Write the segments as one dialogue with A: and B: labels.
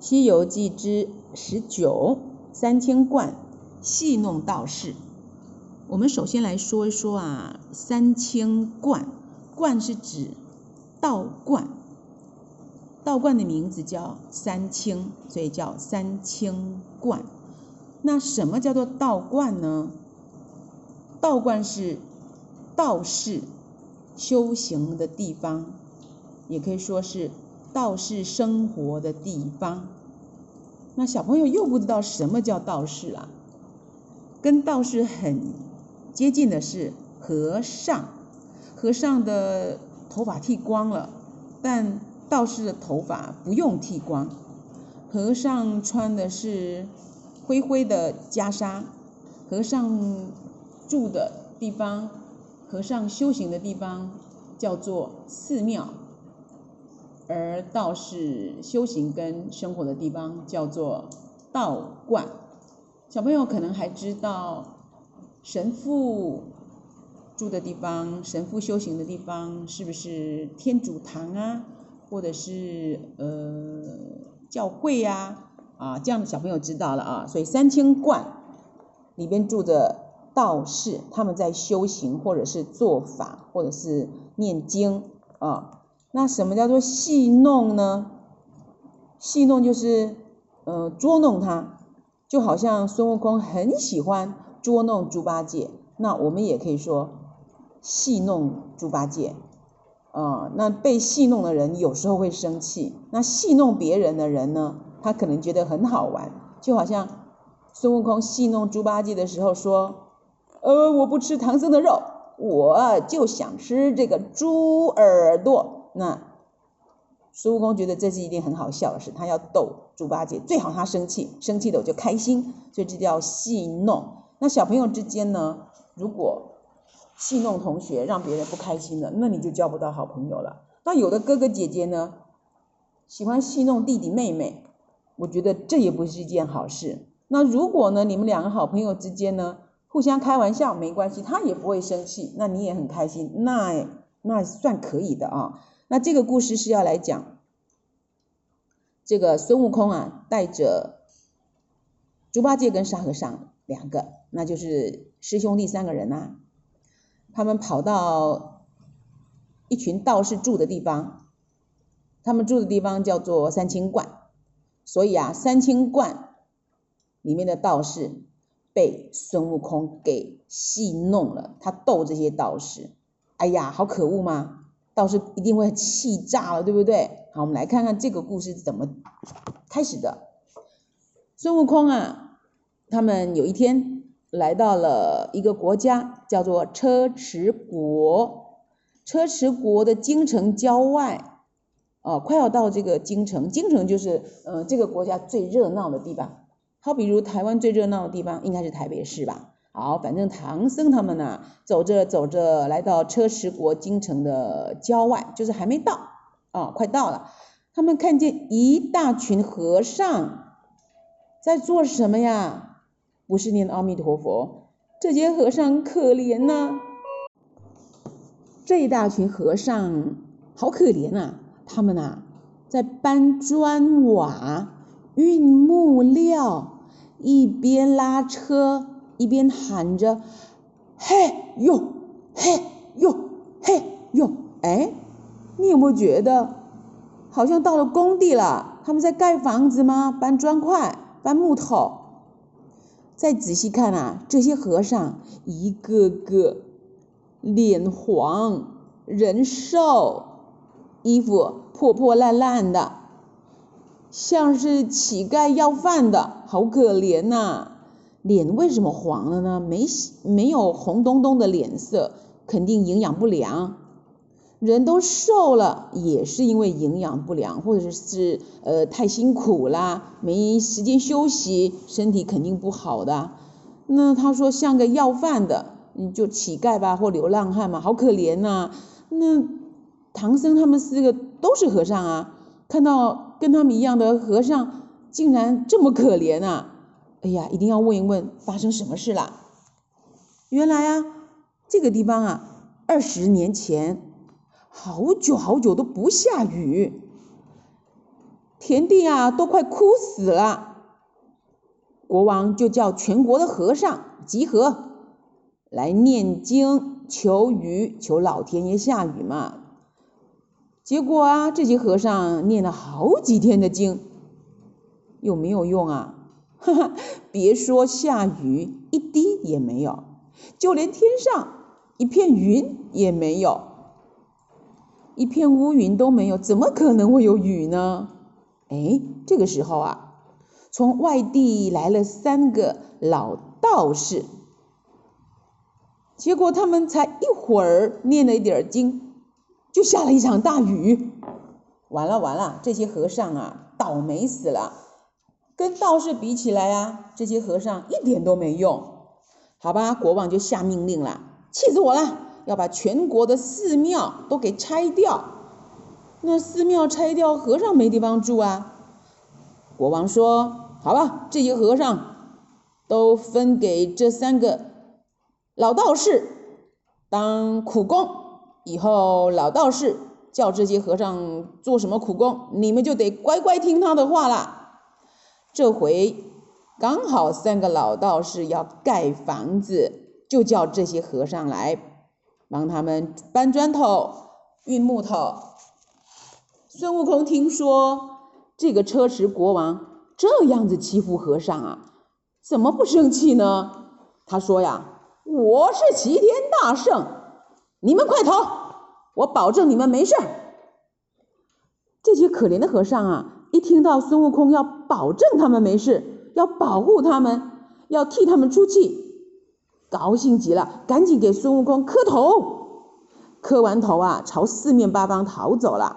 A: 西游记》之十九，三清观戏弄道士。我们首先来说一说啊，三清观，观是指道观，道观的名字叫三清，所以叫三清观。那什么叫做道观呢？道观是道士修行的地方，也可以说是。道士生活的地方，那小朋友又不知道什么叫道士啊？跟道士很接近的是和尚，和尚的头发剃光了，但道士的头发不用剃光。和尚穿的是灰灰的袈裟，和尚住的地方，和尚修行的地方叫做寺庙。而道士修行跟生活的地方叫做道观。小朋友可能还知道，神父住的地方、神父修行的地方，是不是天主堂啊，或者是呃教会呀？啊，这样的小朋友知道了啊。所以三清观里边住着道士，他们在修行，或者是做法，或者是念经啊。那什么叫做戏弄呢？戏弄就是，呃，捉弄他，就好像孙悟空很喜欢捉弄猪八戒，那我们也可以说戏弄猪八戒，啊、那被戏弄的人有时候会生气，那戏弄别人的人呢，他可能觉得很好玩，就好像孙悟空戏弄猪八戒的时候说，呃，我不吃唐僧的肉，我就想吃这个猪耳朵。那孙悟空觉得这是一件很好笑的事，他要逗猪八戒，最好他生气，生气的我就开心，所以这叫戏弄。那小朋友之间呢，如果戏弄同学，让别人不开心了，那你就交不到好朋友了。那有的哥哥姐姐呢，喜欢戏弄弟弟妹妹，我觉得这也不是一件好事。那如果呢，你们两个好朋友之间呢，互相开玩笑没关系，他也不会生气，那你也很开心，那那算可以的啊。那这个故事是要来讲，这个孙悟空啊，带着猪八戒跟沙和尚两个，那就是师兄弟三个人呐、啊，他们跑到一群道士住的地方，他们住的地方叫做三清观，所以啊，三清观里面的道士被孙悟空给戏弄了，他逗这些道士，哎呀，好可恶吗？道士一定会气炸了，对不对？好，我们来看看这个故事怎么开始的。孙悟空啊，他们有一天来到了一个国家，叫做车迟国。车迟国的京城郊外，哦，快要到这个京城，京城就是呃这个国家最热闹的地方。好，比如台湾最热闹的地方应该是台北市吧。好，反正唐僧他们呢，走着走着来到车迟国京城的郊外，就是还没到啊、哦，快到了。他们看见一大群和尚在做什么呀？不是念阿弥陀佛，这些和尚可怜呐、这一大群和尚好可怜啊，他们呐在搬砖瓦、运木料，一边拉车。一边喊着，嘿哟，嘿哟，嘿哟，哎，你有没有觉得好像到了工地了？他们在盖房子吗？搬砖块，搬木头。再仔细看啊，这些和尚一个个脸黄、人瘦，衣服破破烂烂的，像是乞丐要饭的，好可怜呐。脸为什么黄了呢？没没有红彤彤的脸色，肯定营养不良。人都瘦了，也是因为营养不良，或者是呃太辛苦啦，没时间休息，身体肯定不好的。那他说像个要饭的，你就乞丐吧，或流浪汉嘛，好可怜呐、那唐僧他们四个都是和尚啊，看到跟他们一样的和尚，竟然这么可怜啊！哎呀，一定要问一问发生什么事了。原来啊，这个地方啊，二十年前好久好久都不下雨。田地啊都快枯死了。国王就叫全国的和尚集合，来念经求雨，求老天爷下雨嘛。结果啊，这些和尚念了好几天的经，有没有用啊？哈哈，别说下雨，一滴也没有，就连天上一片云也没有，一片乌云都没有，怎么可能会有雨呢？哎，这个时候啊，从外地来了三个老道士，结果他们才一会儿念了一点经。就下了一场大雨，完了完了，这些和尚啊，倒霉死了。跟道士比起来啊，这些和尚一点都没用。好吧，国王就下命令了，气死我了，要把全国的寺庙都给拆掉。那寺庙拆掉，和尚没地方住啊。国王说：“好吧，这些和尚都分给这三个老道士当苦工。”以后老道士叫这些和尚做什么苦工，你们就得乖乖听他的话啦。这回刚好三个老道士要盖房子，就叫这些和尚来帮他们搬砖头、运木头。孙悟空听说这个车迟国王这样子欺负和尚啊，怎么不生气呢？他说呀：“我是齐天大圣。”你们快逃！我保证你们没事。这些可怜的和尚啊，一听到孙悟空要保证他们没事，要保护他们，要替他们出气，高兴极了，赶紧给孙悟空磕头。磕完头啊，朝四面八方逃走了。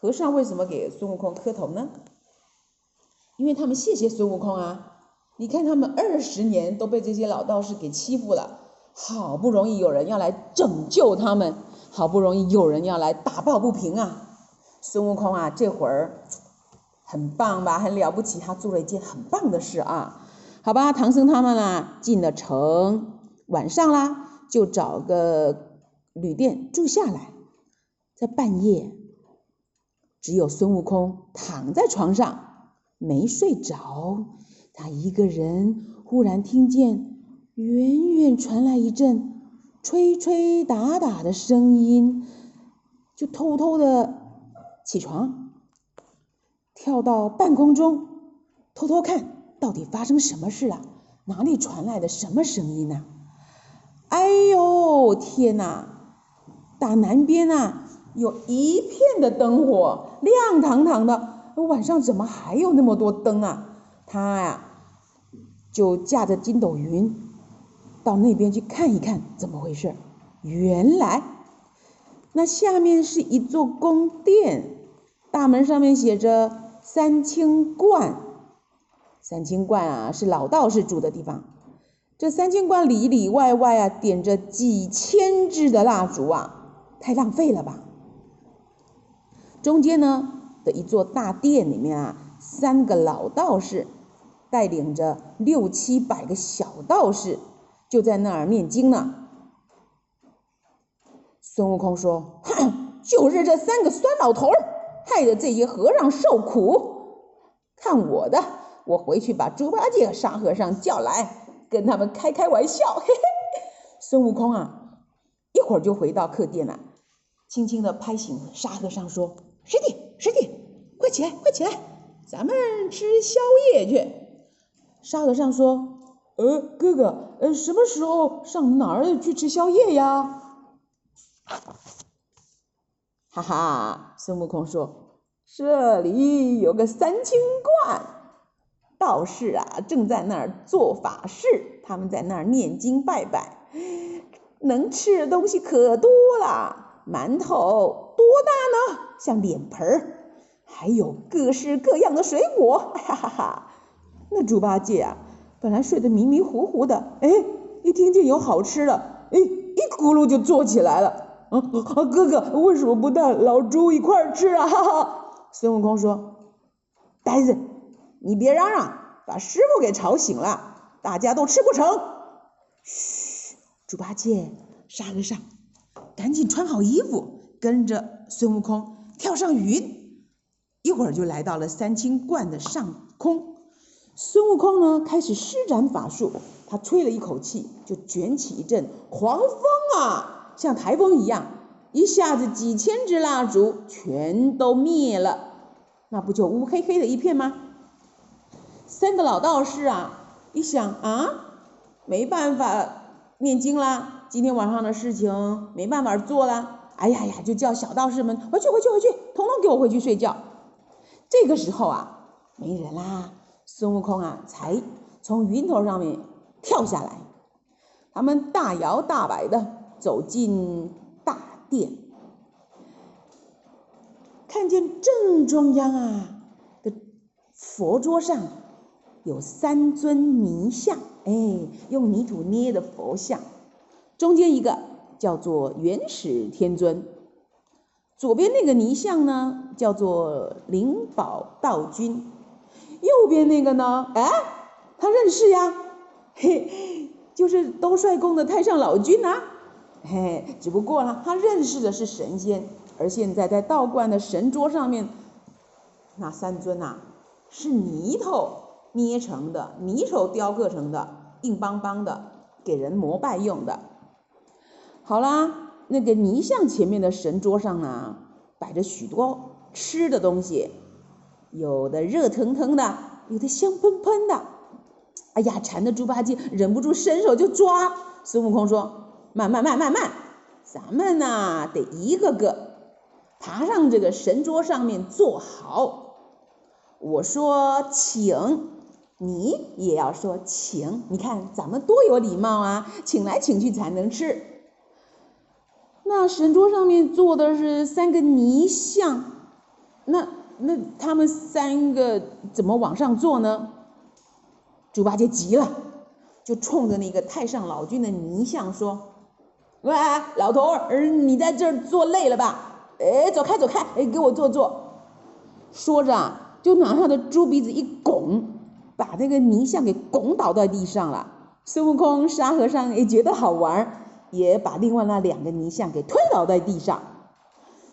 A: 和尚为什么给孙悟空磕头呢？因为他们谢谢孙悟空啊！你看他们二十年都被这些老道士给欺负了。好不容易有人要来拯救他们，好不容易有人要来打抱不平啊！孙悟空啊，这会儿很棒吧，很了不起，他做了一件很棒的事啊！好吧，唐僧他们啊进了城，晚上啦，就找个旅店住下来。在半夜，只有孙悟空躺在床上没睡着，他一个人忽然听见。远远传来一阵吹吹打打的声音，就偷偷的起床，跳到半空中，偷偷看到底发生什么事了？哪里传来的什么声音呢？哎呦，天哪！打南边啊，有一片的灯火，亮堂堂的。晚上怎么还有那么多灯啊？他呀，就驾着筋斗云。到那边去看一看，怎么回事？原来那下面是一座宫殿，大门上面写着“三清观”。三清观啊，是老道士住的地方。这三清观里里外外啊，点着几千支的蜡烛啊，太浪费了吧？中间呢的一座大殿里面啊，三个老道士带领着六七百个小道士。就在那儿念经呢。孙悟空说：“哼，就是这三个酸老头儿，害得这些和尚受苦。看我的，我回去把猪八戒沙和尚叫来，跟他们开开玩笑。”嘿嘿。孙悟空啊，一会儿就回到客店了，轻轻地拍醒沙和尚说：“师弟，师弟，快起来，快起来，咱们吃宵夜去。”沙和尚说。呃，哥哥，呃，什么时候上哪儿去吃宵夜呀？哈哈，孙悟空说：“这里有个三清观，道士啊正在那儿做法事，他们在那儿念经拜拜，能吃的东西可多了，馒头多大呢？像脸盆儿，还有各式各样的水果，哈哈哈。那猪八戒啊。”本来睡得迷迷糊糊的，哎，一听见有好吃的，哎，一咕噜就坐起来了。啊，啊，哥哥，为什么不带老猪一块儿吃啊？孙悟空说：“呆子，你别嚷嚷，把师傅给吵醒了，大家都吃不成。”嘘，猪八戒、沙和尚，赶紧穿好衣服，跟着孙悟空跳上云，一会儿就来到了三清观的上空。孙悟空呢，开始施展法术，他吹了一口气，就卷起一阵狂风啊，像台风一样，一下子几千支蜡烛全都灭了，那不就乌黑黑的一片吗？三个老道士啊，一想啊，没办法念经啦，今天晚上的事情没办法做了，哎呀呀，就叫小道士们回去回去回去，统统给我回去睡觉。这个时候啊，没人啦，孙悟空啊，才从云头上面跳下来，他们大摇大摆的走进大殿，看见正中央啊的佛桌上。有三尊泥像，哎，用泥土捏的佛像，中间一个叫做元始天尊，左边那个泥像呢叫做灵宝道君，右边那个呢，哎，他认识呀，嘿，就是兜率宫的太上老君呐，嘿，只不过呢，他认识的是神仙，而现在在道观的神桌上面，那三尊呐是泥头。捏成的泥手雕刻成的，硬邦邦的，给人膜拜用的。好啦，那个泥像前面的神桌上呢，摆着许多吃的东西，有的热腾腾的，有的香喷喷的。哎呀，馋的猪八戒忍不住伸手就抓。孙悟空说：“慢慢慢慢慢，咱们呐得一个个爬上这个神桌上面坐好。我说请。”你也要说请，你看咱们多有礼貌啊，请来请去才能吃。那神桌上面坐的是三个泥像，那那他们三个怎么往上坐呢？猪八戒急了，就冲着那个太上老君的泥像说：“喂，老头儿，你在这儿坐累了吧？哎，走开走开，哎，给我坐坐。”说着啊，就拿他的猪鼻子一拱。把那个泥像给拱倒在地上了。孙悟空、沙和尚也觉得好玩，也把另外那两个泥像给推倒在地上。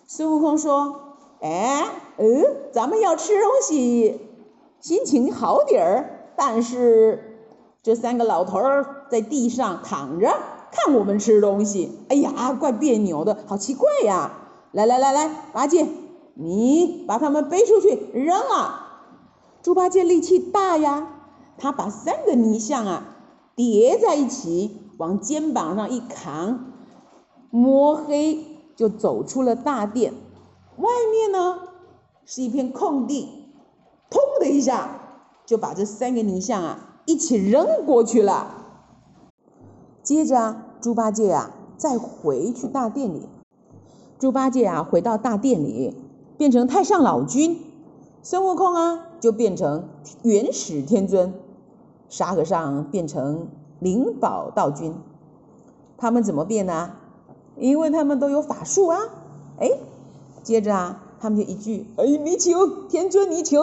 A: 孙悟空说：“哎，嗯，咱们要吃东西，心情好点儿。但是这三个老头儿在地上躺着看我们吃东西，哎呀，怪别扭的，好奇怪呀！来来来来，八戒，你把他们背出去扔了。”猪八戒力气大呀，他把三个泥像啊叠在一起，往肩膀上一扛，摸黑就走出了大殿。外面呢是一片空地，砰的一下就把这三个泥像啊一起扔过去了。接着啊，猪八戒啊再回去大殿里，猪八戒啊回到大殿里，变成太上老君。孙悟空啊，就变成元始天尊；沙和尚变成灵宝道君。他们怎么变呢？因为他们都有法术啊！哎，接着啊，他们就一句：“哎，你请，天尊你请。”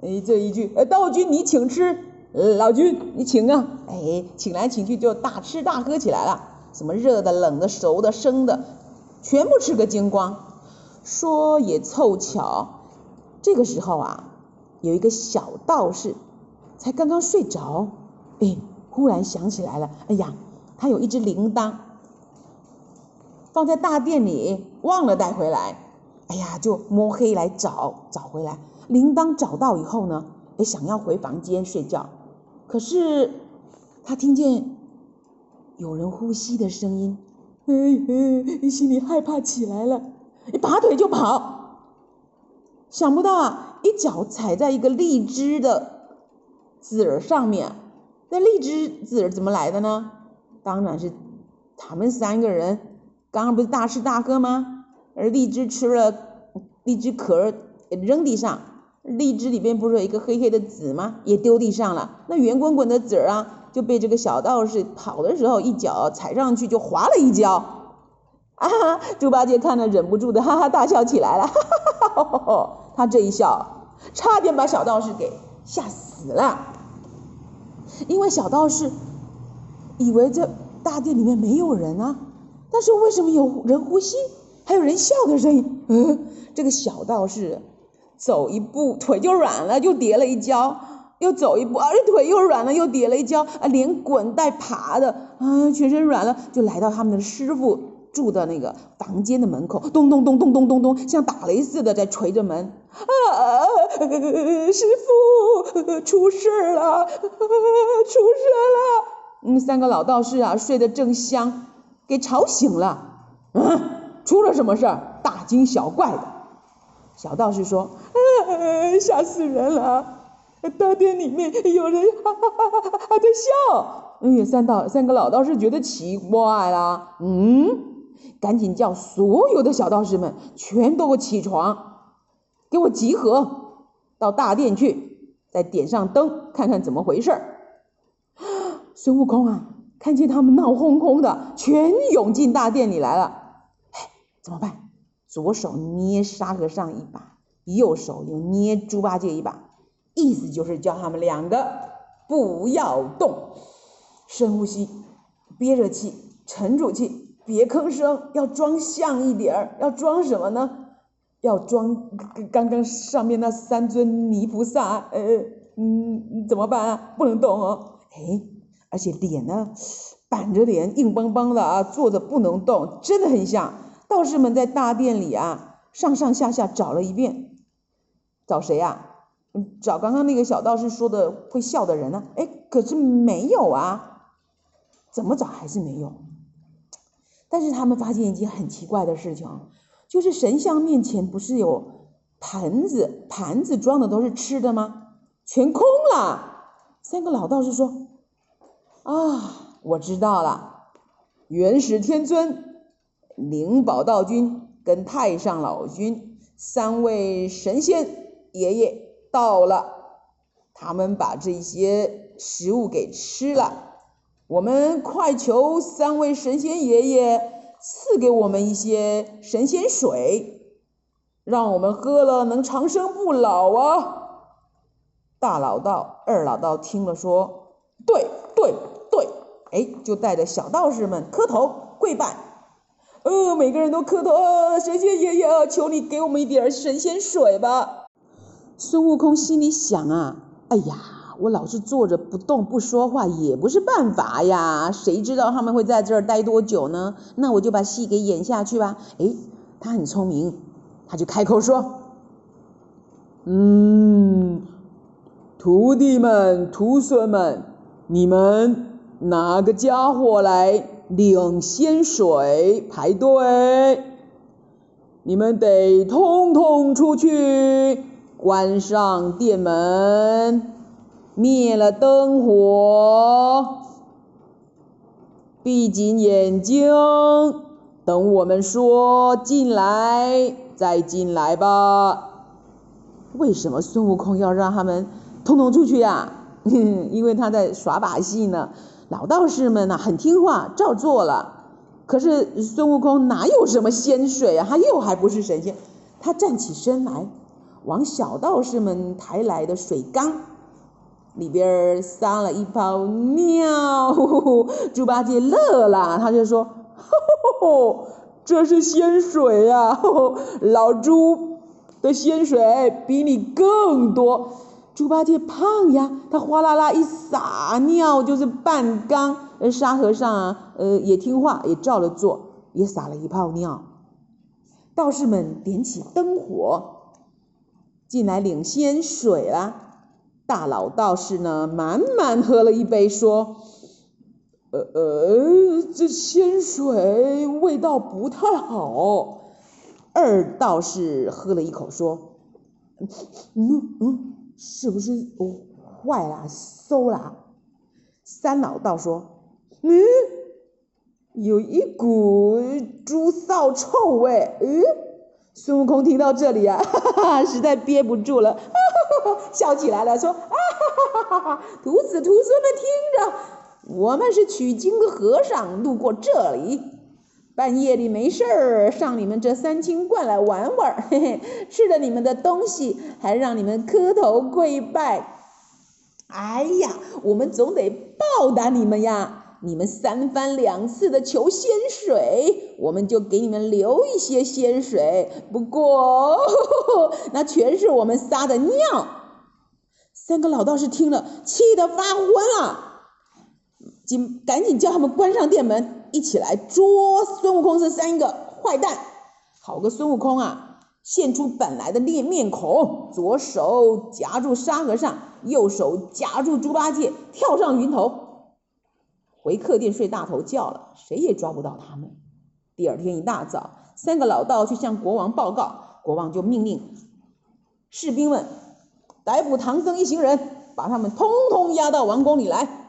A: 哎，这一句：“哎，道君你请吃。”老君你请啊！哎，请来请去就大吃大喝起来了，什么热的、冷的、熟的、生的，全部吃个精光。说也凑巧。这个时候啊，有一个小道士，才刚刚睡着，哎，忽然想起来了，哎呀，他有一只铃铛，放在大殿里，忘了带回来，哎呀，就摸黑来找，找回来，铃铛找到以后呢，哎，想要回房间睡觉，可是他听见有人呼吸的声音，哎哎，心里害怕起来了，一拔腿就跑。想不到啊，一脚踩在一个荔枝的籽儿上面。那荔枝籽儿怎么来的呢？当然是他们三个人刚刚不是大吃大喝吗？而荔枝吃了，荔枝壳扔地上，荔枝里边不是有一个黑黑的籽吗？也丢地上了。那圆滚滚的籽儿啊，就被这个小道士跑的时候一脚踩上去就滑了一跤。啊！猪八戒看了忍不住的哈哈大笑起来了。哈哈哈哈哈。他这一笑，差点把小道士给吓死了。因为小道士以为这大殿里面没有人啊，但是为什么有人呼吸，还有人笑的声音？嗯，这个小道士走一步腿就软了，就跌了一跤；又走一步，而且腿又软了，又跌了一跤。啊，连滚带爬的，啊，全身软了，就来到他们的师傅住的那个房间的门口，咚咚咚咚咚咚咚，像打雷似的在捶着门。啊，师傅，出事了，出事了！嗯，三个老道士啊，睡得正香，给吵醒了。嗯，出了什么事儿？大惊小怪的。小道士说：“啊，吓死人了！大殿里面有人哈哈哈哈哈在笑。”嗯，三道三个老道士觉得奇怪了，嗯，赶紧叫所有的小道士们全都起床，给我集合到大殿去，再点上灯，看看怎么回事儿。孙悟空啊，看见他们闹哄哄的，全涌进大殿里来了。哎，怎么办？左手捏沙和尚一把，右手又捏猪八戒一把，意思就是叫他们两个不要动，深呼吸，憋着气，沉住气，别吭声，要装像一点儿。要装什么呢？要装刚刚上面那三尊泥菩萨。呃，嗯，怎么办啊？不能动哦。哎。而且脸呢，板着脸，硬邦邦的啊，坐着不能动，真的很像。道士们在大殿里啊，上上下下找了一遍，找谁呀？找刚刚那个小道士说的会笑的人呢？哎，可是没有啊，怎么找还是没有。但是他们发现一件很奇怪的事情，就是神像面前不是有盘子，盘子装的都是吃的吗？全空了。三个老道士说。啊，我知道了，元始天尊、灵宝道君跟太上老君三位神仙爷爷到了，他们把这些食物给吃了。我们快求三位神仙爷爷赐给我们一些神仙水，让我们喝了能长生不老啊！大老道、二老道听了说：“对对对。”哎，就带着小道士们磕头跪拜，呃，每个人都磕头，呃，神仙爷爷，求你给我们一点神仙水吧。孙悟空心里想啊，哎呀，我老是坐着不动不说话也不是办法呀，谁知道他们会在这儿待多久呢？那我就把戏给演下去吧。哎，他很聪明，他就开口说，嗯，徒弟们、徒孙们，你们。拿个家伙来领仙水排队？你们得通通出去，关上店门，灭了灯火，闭紧眼睛，等我们说进来再进来吧。为什么孙悟空要让他们通通出去呀？因为他在耍把戏呢。老道士们呐，很听话，照做了。可是孙悟空哪有什么仙水啊？他又还不是神仙。他站起身来，往小道士们抬来的水缸里边撒了一泡尿。猪八戒乐了，他就说：“吼吼吼，这是仙水呀！老猪的仙水比你更多。”猪八戒胖呀，他哗啦啦一撒尿就是半缸。而沙和尚啊，呃，也听话，也照了做，也撒了一泡尿。道士们点起灯火，进来领仙水了。大老道士呢，满满喝了一杯，说：“呃呃，这仙水味道不太好。”二道士喝了一口，说：“嗯嗯。”是不是哦坏了馊了？三老道说：“嗯，有一股猪臊臭味。”嗯，孙悟空听到这里啊，哈哈哈，实在憋不住了，哈哈哈，笑起来了，说：“啊哈哈哈哈哈，徒子徒孙们听着，我们是取经的和尚，路过这里。”半夜里没事儿，上你们这三清观来玩玩，嘿嘿，吃了你们的东西，还让你们磕头跪拜。哎呀，我们总得报答你们呀！你们三番两次的求仙水，我们就给你们留一些仙水。不过，呵 呵那全是我们撒的尿。三个老道士听了，气得发昏了，紧赶紧叫他们关上店门，一起来捉孙悟空这三个坏蛋。好个孙悟空啊，现出本来的面面孔，左手夹住沙和尚，右手夹住猪八戒，跳上云头。回客店睡大头觉了，谁也抓不到他们。第二天一大早，三个老道去向国王报告，国王就命令士兵们逮捕唐僧一行人，把他们通通押到王宫里来。